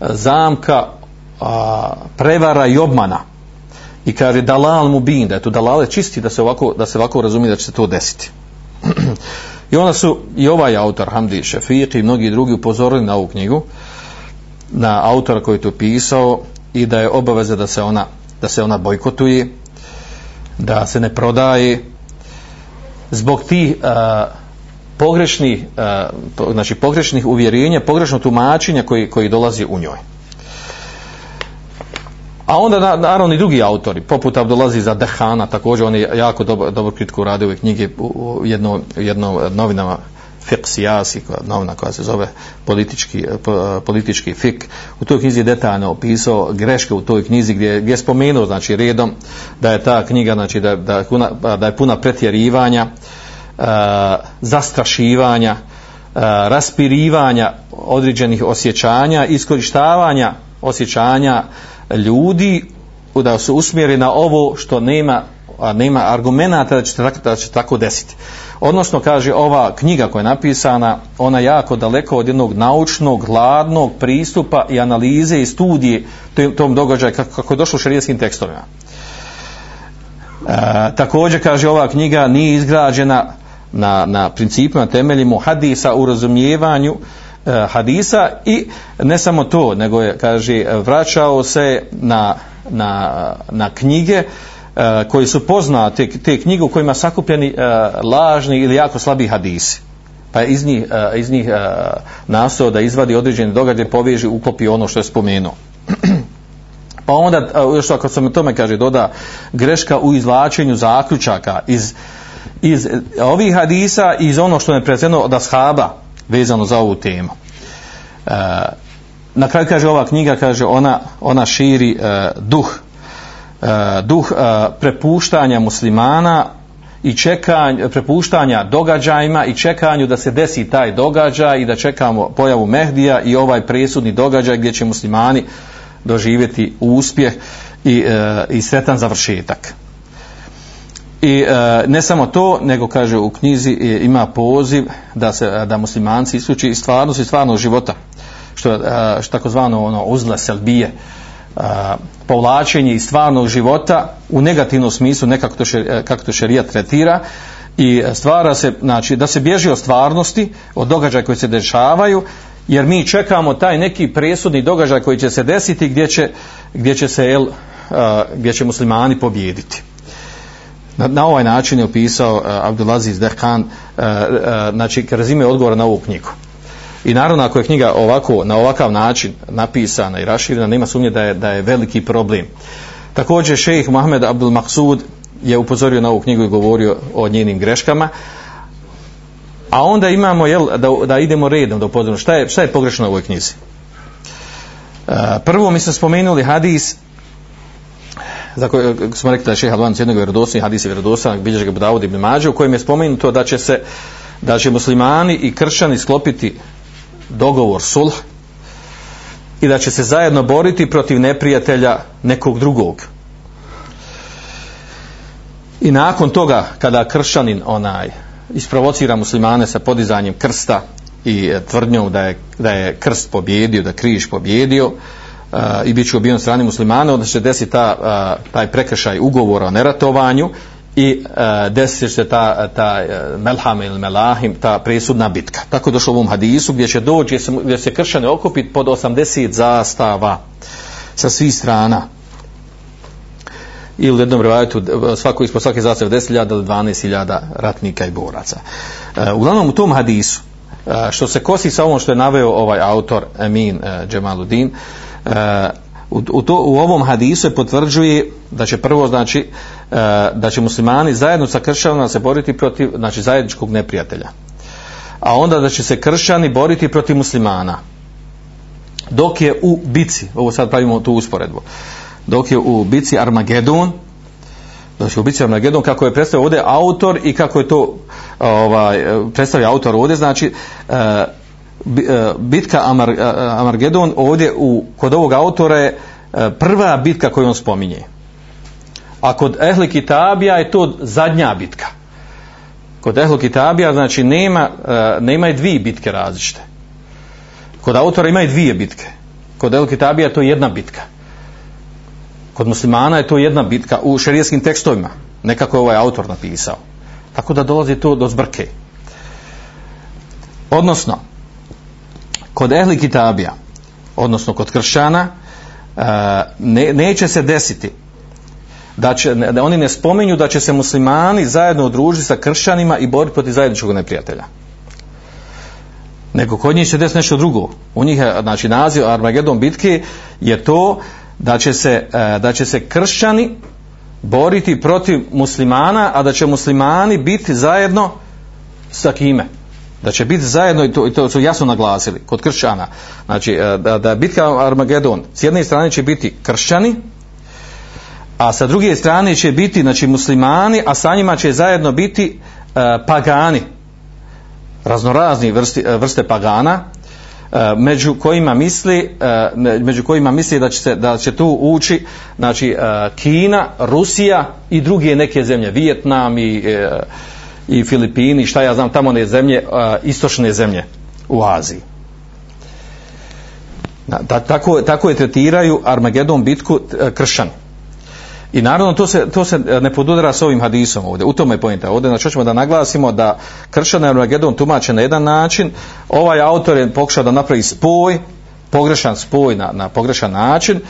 zamka a, prevara i obmana. I kaže dalal mu bin, da je to dalale čisti da se ovako, da se ovako razumije da će se to desiti. I onda su i ovaj autor Hamdi Šefiq i mnogi drugi upozorili na ovu knjigu na autora koji to pisao i da je obaveza da se ona da se ona bojkotuje da se ne prodaje zbog tih uh, pogrešnih uh, znači pogrešnih uvjerenja pogrešno tumačenja koji, koji dolazi u njoj a onda naravno i drugi autori poput Abdulazi za Dehana također on je jako dobro, dobro kritiku radio ove knjige u jednom jedno novinama fiqh sijasi, novina koja se zove politički, eh, eh, politički fik. U toj knjizi je detaljno opisao greške u toj knjizi gdje, gdje je spomenuo znači, redom da je ta knjiga znači, da, da, puna, da je puna pretjerivanja, uh, zastrašivanja, raspirivanja određenih osjećanja, iskorištavanja osjećanja ljudi da su usmjeri na ovo što nema a nema argumenata da će, tako, da će tako desiti. Odnosno, kaže, ova knjiga koja je napisana, ona jako daleko od jednog naučnog, hladnog pristupa i analize i studije tom događaju kako, je došlo u šarijetskim tekstovima. E, također kaže ova knjiga nije izgrađena na, na principima temeljima hadisa u razumijevanju e, hadisa i ne samo to nego je kaže vraćao se na, na, na knjige e, koji su poznate te knjige u kojima sakupljeni e, lažni ili jako slabi hadisi. Pa iz njih, e, iz njih e, nastao da izvadi određene događaje poveži uklopi ono što je spomenuo. Pa onda e, još ako sam tome kaže doda greška u izvlačenju zaključaka iz, iz ovih hadisa iz ono što je prezeno od ashaba vezano za ovu temu e, na kraju kaže ova knjiga kaže ona, ona širi e, duh e, duh e, prepuštanja muslimana i čekanj, prepuštanja događajima i čekanju da se desi taj događaj i da čekamo pojavu Mehdija i ovaj presudni događaj gdje će muslimani doživjeti uspjeh i, e, i sretan završetak. I e, ne samo to, nego kaže u knjizi e, ima poziv da se e, da muslimanci isključi i stvarnosti, stvarnog života. Što je e, što takozvano ono uzla selbije e, povlačenje iz stvarnog života u negativnom smislu nekako to šer, kako to e, šerija tretira i stvara se znači da se bježi od stvarnosti od događaja koji se dešavaju jer mi čekamo taj neki presudni događaj koji će se desiti gdje će, gdje će se el, e, gdje će muslimani pobijediti na, na ovaj način je opisao uh, Abdulaziz Dehkan uh, e, uh, e, znači razime odgovor na ovu knjigu. I naravno ako je knjiga ovako na ovakav način napisana i raširena nema sumnje da je, da je veliki problem. Također šejih Mohamed Abdul Maksud je upozorio na ovu knjigu i govorio o njenim greškama. A onda imamo jel, da, da idemo redom da upozorimo šta je, šta je pogrešno u ovoj knjizi. Uh, prvo mi smo spomenuli hadis za koje eh, smo rekli da je šeha Albanac jednog vjerodostojnih hadisa vjerodostojnog bilježe ga Budavud ibn Mađe u kojem je spomenuto da će se da će muslimani i kršćani sklopiti dogovor sulh i da će se zajedno boriti protiv neprijatelja nekog drugog. I nakon toga kada kršćanin onaj isprovocira muslimane sa podizanjem krsta i eh, tvrdnjom da je, da je krst pobjedio, da križ pobjedio a, i bit će ubijen strani muslimane, onda će desi ta, uh, taj prekršaj ugovora o neratovanju i uh, desi se ta, ta e, melham ili melahim, ta presudna bitka. Tako došlo u ovom hadisu gdje će doći, gdje se, gdje se kršane okupiti pod 80 zastava sa svih strana ili u jednom rivajetu e, svako ispod svake zastave 10.000 do 12.000 ratnika i boraca. E, uglavnom u tom hadisu e, što se kosi sa ovom što je naveo ovaj autor Emin e, Džemaludin E, u, to, u ovom hadisu je potvrđuje da će prvo znači e, da će muslimani zajedno sa kršćanima se boriti protiv znači zajedničkog neprijatelja. A onda da će se kršćani boriti protiv muslimana. Dok je u bici ovo sad pravimo tu usporedbu dok je u bici Armagedon dok je u bici Armagedon kako je predstavio ovdje autor i kako je to ovaj, predstavio autor ovdje znači uh, E, bitka Amar, e, e, Amargedon Armagedon ovdje u, kod ovog autora je prva bitka koju on spominje. A kod Ehli Kitabija je to zadnja bitka. Kod Ehli Kitabija znači nema, nema i dvije bitke različite. Kod autora ima i dvije bitke. Kod Ehli Kitabija to je jedna bitka. Kod muslimana je to jedna bitka u šerijskim tekstovima. Nekako je ovaj autor napisao. Tako da dolazi to do zbrke. Odnosno kod ehli kitabija odnosno kod kršćana e, ne, neće se desiti da, će, da oni ne spominju da će se muslimani zajedno udružiti sa kršćanima i boriti protiv zajedničkog neprijatelja nego kod njih će desiti nešto drugo u njih je, znači naziv Armagedon bitke je to da će se, e, da će se kršćani boriti protiv muslimana, a da će muslimani biti zajedno sa kime? Da će biti zajedno, i to, i to su jasno naglasili, kod kršćana. Znači, e, da, da bitka Armagedon, s jedne strane će biti kršćani, a sa druge strane će biti znači, muslimani, a sa njima će zajedno biti uh, pagani, raznorazni vrsti, e, vrste pagana, među kojima misli među kojima misli da će se da će tu ući znači Kina, Rusija i druge neke zemlje, Vijetnam i i Filipini, šta ja znam tamo ne zemlje, istočne zemlje u Aziji. Da, tako, tako je tretiraju Armagedon bitku e, kršćani. I naravno to se, to se e, ne podudara s ovim hadisom ovdje, u tome je pojenta. Ovdje znači hoćemo da naglasimo da kršćan Armagedon tumače na jedan način, ovaj autor je pokušao da napravi spoj, pogrešan spoj na, na pogrešan način,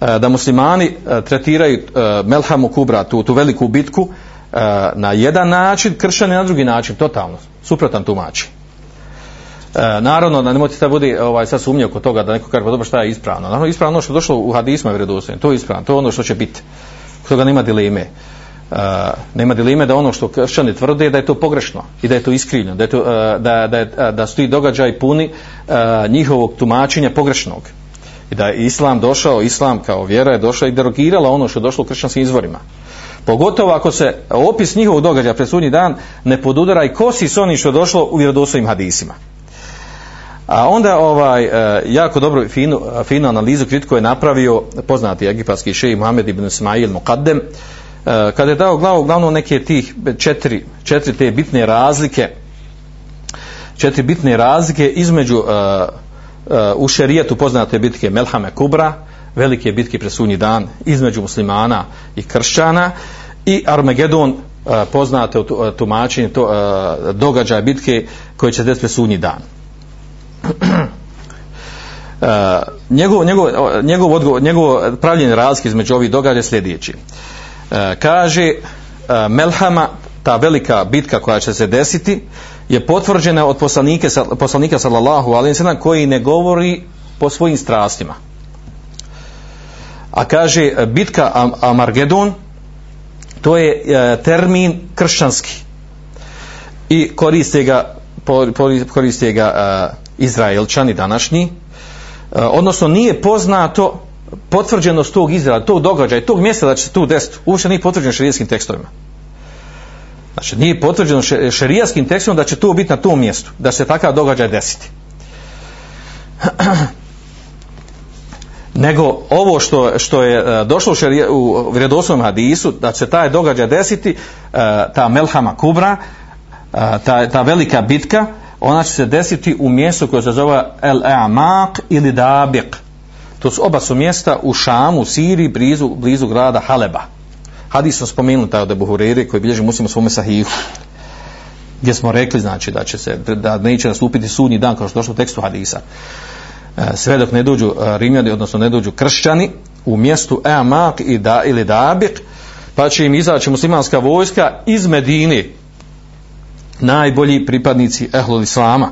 e, da muslimani tretiraju Melhamu Kubra, tu, tu veliku bitku, E, na jedan način, kršćani na drugi način, totalno, suprotan tumači. E, naravno da nemojte da bude ovaj sad sumnje oko toga da neko kaže pa dobro šta je ispravno. Naravno ispravno ono što je došlo u hadisma vjerodostojno, to je ispravno, to je ono što će biti. Toga nema dileme. Uh, nema dileme da ono što kršćani tvrde da je to pogrešno i da je to iskrivljeno, da, je to, uh, da, da, je, da su ti događaj puni uh, njihovog tumačenja pogrešnog. I da je islam došao, islam kao vjera je došla i derogirala ono što je došlo u kršćanskim izvorima. Pogotovo ako se opis njihovog događaja pred sudnji dan ne podudara i kosi s onim što je došlo u vjerodostojnim hadisima. A onda ovaj e, jako dobro finu, finu analizu kritiku je napravio poznati egipatski šej Muhammed ibn Ismail Muqaddem e, kada je dao glavu glavno neke tih četiri, četiri te bitne razlike četiri bitne razlike između e, u šerijetu poznate bitke Melhame Kubra velike bitke presunji dan između muslimana i kršćana i Armagedon e, poznate u e, tumačenju to, e, događaja bitke koje će desiti presunji dan njegov, njegov, njegov, odgovor, njegov pravljenje razlike između ovih događaja sljedeći. Kaže Melhama, ta velika bitka koja će se desiti, je potvrđena od poslanike, poslanika sallallahu alaihi sallam koji ne govori po svojim strastima. A kaže e, bitka Am Amargedon, to je e, termin kršćanski i koriste ga, koriste ga e, Izraelčani današnji, e, odnosno nije poznato potvrđenost tog Izraela, tog događaja, tog mjesta da će se tu desiti, uopšte nije potvrđeno šerijskim tekstovima. Znači, nije potvrđeno šerijskim tekstom da će to biti na tom mjestu, da će se takav događaj desiti. Nego ovo što, što je e, došlo u, šarije, u vredosnom hadisu, da će taj događaj desiti, e, ta Melhama Kubra, e, ta, ta velika bitka, ona će se desiti u mjestu koje se zove El Amaq ili Dabiq. To su oba su mjesta u Šamu, u Siriji, blizu, blizu grada Haleba. Hadis smo spomenuli taj od Ebu Hurere koji bilježi muslima svome sahihu. Gdje smo rekli znači da će se da neće nastupiti sudnji dan kao što došlo u tekstu hadisa. E, sve dok ne dođu e, Rimljani, odnosno ne dođu kršćani u mjestu Amak i da, ili Dabik, pa će im izaći muslimanska vojska iz Medine, najbolji pripadnici ehlul islama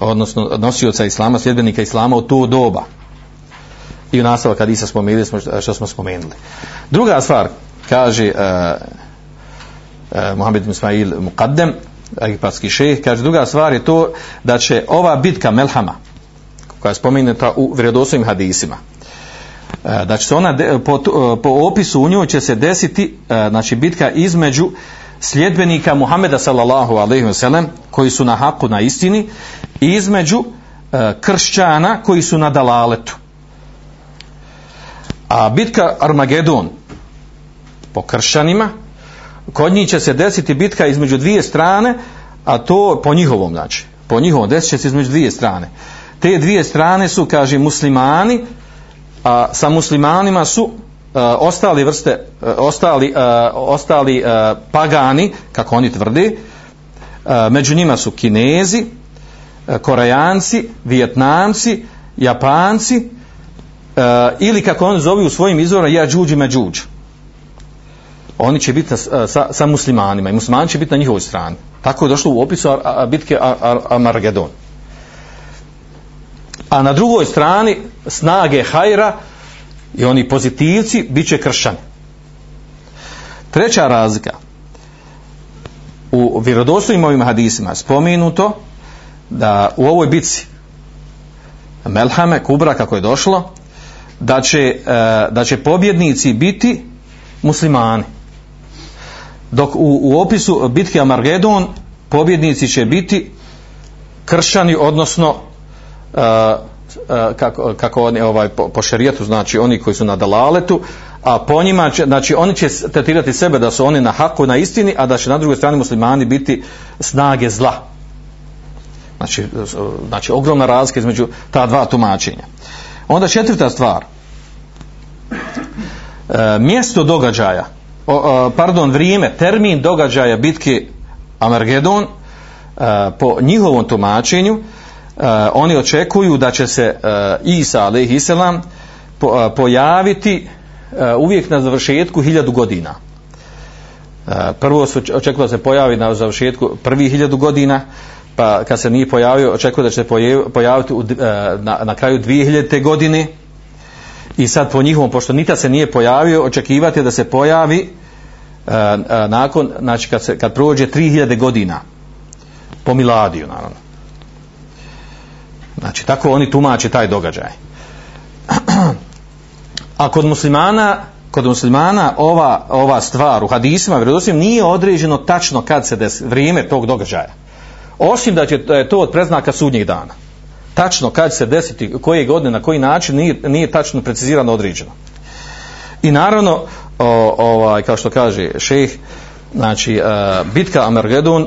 odnosno nosioca islama, sljedbenika islama u to doba. I u nastavak kad isa spomenuli smo što smo spomenuli. Druga stvar kaže uh, uh, Muhammed Ismail Muqaddem egipatski šeh kaže druga stvar je to da će ova bitka Melhama koja je spomenuta u vredosovim hadisima uh, da će se ona de, po, e, po opisu u njoj će se desiti e, znači bitka između sljedbenika Muhameda sallallahu alejhi ve sellem koji su na haku na istini i između e, kršćana koji su na dalaletu. A bitka Armagedon po kršćanima kod njih će se desiti bitka između dvije strane a to po njihovom znači po njihovom desit će se između dvije strane te dvije strane su kaže muslimani a sa muslimanima su a, ostali vrste a, ostali a, ostali pagani kako oni tvrde. Među njima su kinezi uh, koreanci vijetnamci japanci ili kako oni zovu u svojim izvorima ja džuđi me džuđ oni će biti sa, sa, sa muslimanima i muslimani će biti na njihovoj strani. Tako je došlo u opisu a, a, bitke Ar, a na drugoj strani snage hajra i oni pozitivci bit će kršćani. Treća razlika u vjerodostojnim ovim hadisima spomenuto da u ovoj bici Melhame, Kubra kako je došlo da će, e, da će pobjednici biti muslimani dok u, u opisu bitke Amargedon pobjednici će biti kršćani odnosno kako, kako oni ovaj po, po šerijetu znači oni koji su na dalaletu a po njima će, znači oni će tretirati sebe da su oni na haku na istini a da će na drugoj strani muslimani biti snage zla. Znači, znači ogromna razlika između ta dva tumačenja. Onda četvrta stvar. E, e, mjesto događaja o, o, pardon vrijeme termin događaja bitke Amargedon e, po njihovom tumačenju e, Eh, oni očekuju da će se eh, Isa alejhiselam po, eh, pojaviti uvijek na završetku hiljadu godina prvo se očekuje da se pojavi na završetku prvih hiljadu godina pa kad se nije pojavio očekuje da će se pojaviti u, na, na kraju 2000. godine i sad po njihovom, pošto nita se nije pojavio, očekivati da se pojavi nakon, znači kad, se, kad prođe 3000 godina po Miladiju, naravno. Znači, tako oni tumače taj događaj. A kod muslimana, kod muslimana ova, ova stvar u hadisima, vjerodosim, nije određeno tačno kad se des, vrijeme tog događaja. Osim da će da je to od preznaka sudnjih dana tačno kad se desiti, koje godine, na koji način, nije, nije tačno precizirano određeno. I naravno, o, ovaj, kao što kaže šejh, znači, uh, bitka Amergedon,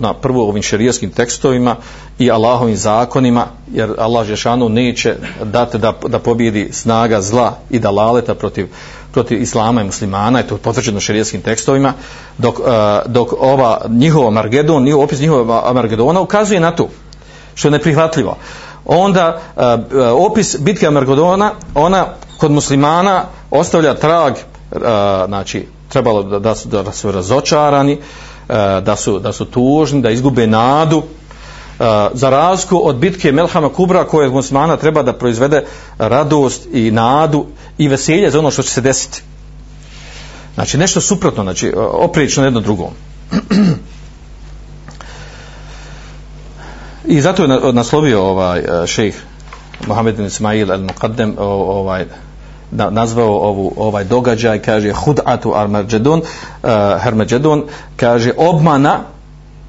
na prvo ovim šerijskim tekstovima i Allahovim zakonima, jer Allah Žešanu neće dati da, da pobjedi snaga zla i da laleta protiv, protiv islama i muslimana, je to potvrđeno šerijskim tekstovima, dok, e, dok ova njihova Margedon, njihov opis njihova Margedona ukazuje na to što je neprihvatljivo. Onda e, e, opis bitke Margedona, ona kod muslimana ostavlja trag, znači trebalo da, da, su, da su razočarani, uh, E, da, su, da su tužni, da izgube nadu, e, za razliku od bitke Melhama Kubra koje muslimana treba da proizvede radost i nadu i veselje za ono što će se desiti. Znači nešto suprotno, znači oprično jedno drugom. I zato je naslovio ovaj e, šejh Mohamed bin Ismail al-Muqaddam ovaj nazvao ovu ovaj događaj kaže hud'atu armagedon uh, hermagedon kaže obmana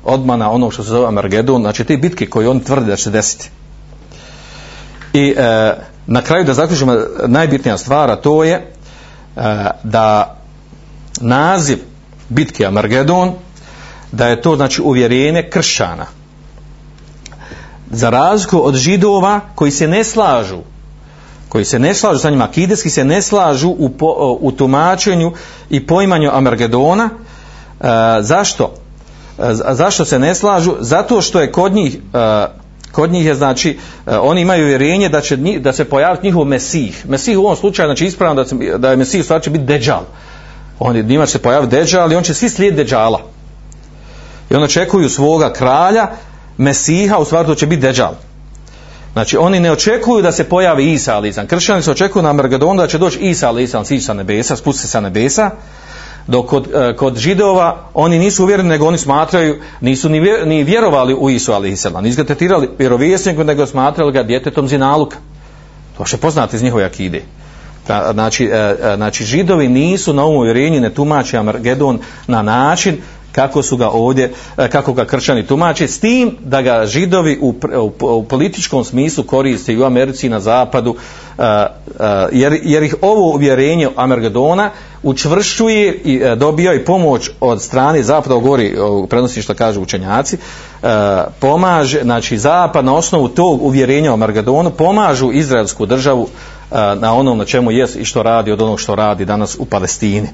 obmana ono što se zove Armagedon znači te bitke koje on tvrdi da će se desiti. I uh, na kraju da zaključimo najbitnija stvar a to je uh, da naziv bitke Armagedon da je to znači uvjerenje kršćana. Za razliku od židova koji se ne slažu koji se ne slažu sa njima akideski se ne slažu u, po, u tumačenju i poimanju Amergedona. E, zašto? E, zašto se ne slažu? Zato što je kod njih e, kod njih je znači e, oni imaju vjerenje da će da se pojaviti njihov mesih. Mesih u ovom slučaju znači ispravno da, se, da je mesih stvar će biti deđal. On njima će se pojaviti deđal i on će svi slijediti deđala. I onda čekuju svoga kralja Mesiha, u stvari to će biti Deđal. Znači, oni ne očekuju da se pojavi Isa ali. Kršćani se očekuju na Mergadonu da će doći Isa ali sići sa nebesa, spusti sa nebesa, dok kod, e, kod židova oni nisu uvjereni, nego oni smatraju, nisu ni, vjer, ni vjerovali u Isu ali. Nisu ga tretirali vjerovjesnikom, nego smatrali ga djetetom zinaluka. To što je poznati iz njihove akide. Znači, eh, znači, židovi nisu na ovom uvjerenju ne tumače Armagedon na način kako su ga ovdje, e, kako ga kršćani tumače, s tim da ga židovi u, u, u političkom smislu koriste i u Americi i na zapadu, uh, uh, jer, jer ih ovo uvjerenje Amergedona učvršćuje i uh, dobio i pomoć od strane zapada, govori, prenosi što kaže učenjaci, uh, pomaže, znači zapad na osnovu tog uvjerenja o Amergedonu pomažu izraelsku državu uh, na onom na čemu jest i što radi od onog što radi danas u Palestini.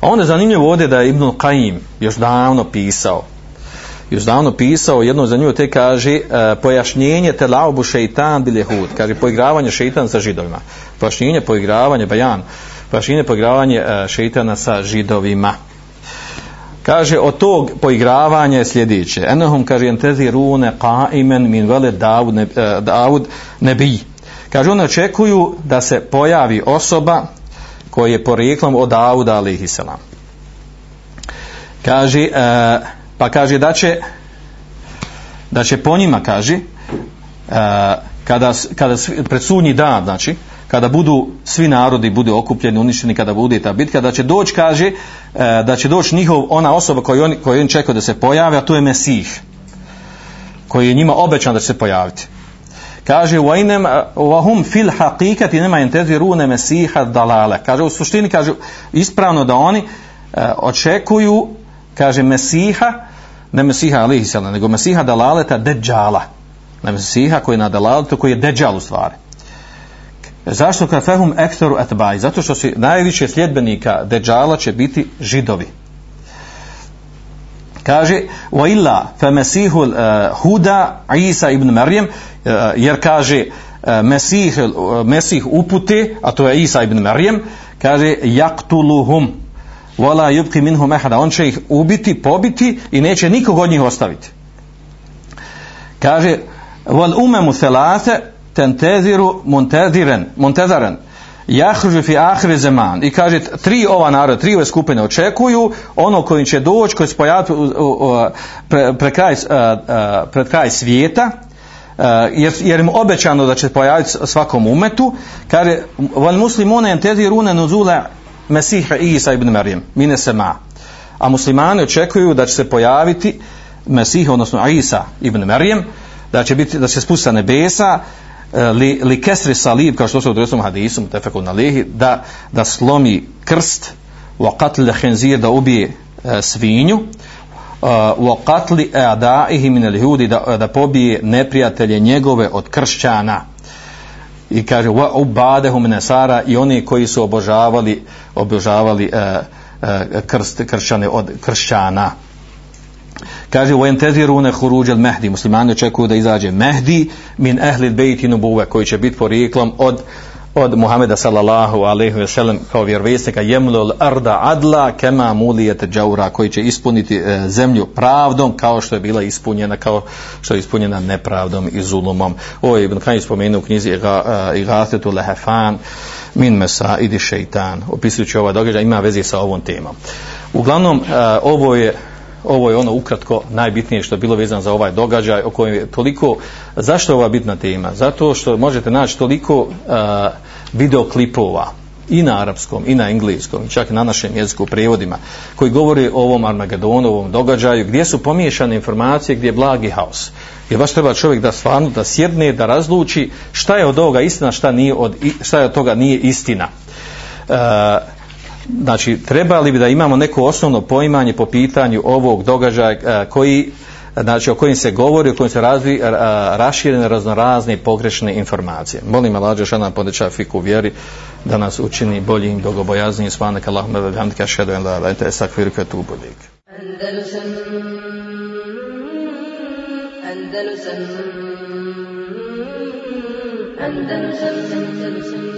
A onda je zanimljivo ovdje da je Ibn Qaim još davno pisao. Još davno pisao jedno za nju te kaže uh, pojašnjenje telaubu šeitan bil jehud. Kaže poigravanje šeitan sa židovima. Pojašnjenje poigravanje bajan. Pojašnjenje poigravanje uh, šeitana sa židovima. Kaže od tog poigravanja je sljedeće. Enahum kaže entezi rune qaimen min vele Davud, ne, uh, Davud nebi. Kaže oni očekuju da se pojavi osoba koji je porijeklom od Dauda alaihi selam. Kaže, e, pa kaže da će da će po njima, kaže, e, kada, kada pred sudnji dan, znači, kada budu svi narodi budu okupljeni, uništeni, kada bude ta bitka, da će doći, kaže, e, da će doći njihov, ona osoba koju oni, koju oni čekaju da se pojave, a to je Mesih, koji je njima obećan da će se pojaviti kaže wa inem wa hum fil haqiqati nema yantaziruna masiha dalala kaže u suštini kaže ispravno da oni uh, očekuju kaže mesiha ne mesiha alihi sallam, nego mesiha dalaleta deđala. ne mesiha koji na dalaletu koji je deđal u stvari Zašto kafehum ektoru etbaj? Zato što se najviše sljedbenika Deđala će biti židovi. Kaže, wa illa fa mesihu eh, huda Isa ibn Marijem, eh, jer kaže eh, mesih, mesih upute, a to je Isa ibn Marijem, kaže, jaktuluhum, wala yubqi minhum ahada on će ih ubiti pobiti i neće nikog od njih ostaviti kaže wal umamu thalatha tantaziru muntaziran muntazaran yahruju fi akhir zaman i kaže tri ova narod tri ove skupine očekuju ono koji će doći koji će pojaviti pre, pre kraj, pred kraj svijeta jer, jer im obećano da će pojaviti svakom umetu kaže muslimona entezi rune nuzula Mesiha Isa ibn Marijem, mine sema. A muslimani očekuju da će se pojaviti Mesiha, odnosno Isa ibn Marijem, da će, biti, da će spusta nebesa, Eh, li, li kesri salib, kao što se u drugom hadisu, tefeku na lihi, da, da slomi krst, wa qatli henzir, da ubije e, svinju, eh, wa qatli a'da'ihi min al-yahudi da, da pobije neprijatelje njegove od kršćana. I kaže wa ubadehu min asara i oni koji su obožavali obožavali uh, uh, krst kršćane od kršćana kaže u yantaziruna huruđel Mehdi, muslimani očekuju da izađe Mehdi min ahli bejti nubuve koji će biti porijeklom od od Muhameda sallallahu alejhi ve sellem kao vjerovjesnika jemlul arda adla kema mulijet džaura koji će ispuniti e, zemlju pravdom kao što je bila ispunjena kao što je ispunjena nepravdom i zulumom. Ovo je Ibn Kajim spomenuo u knjizi Ighathatu e, lehefan min masaidi šeitan Opisujući ovaj događaj ima veze sa ovom temom. Uglavnom e, ovo je ovo je ono ukratko najbitnije što je bilo vezano za ovaj događaj o kojem je toliko zašto je ova bitna tema? Zato što možete naći toliko uh, videoklipova i na arapskom i na engleskom i čak i na našem jeziku u prevodima koji govori o ovom Armagedonu, ovom događaju gdje su pomiješane informacije gdje je blagi haos. Jer baš treba čovjek da stvarno da sjedne da razluči šta je od ovoga istina šta, nije od, šta je od toga nije istina. Uh, znači trebali bi da imamo neko osnovno poimanje po pitanju ovog događaja e, koji znači o kojim se govori, o kojim se razvi e, raširene raznorazne pogrešne informacije. Molim Allah Đešana podeća fiku vjeri da nas učini boljim, bogobojaznim, svanak Allahumma wa bihamdika šedu en la ilaha illa anta astaghfiruka wa. Andalusam Andalusam Andalusam Andalusam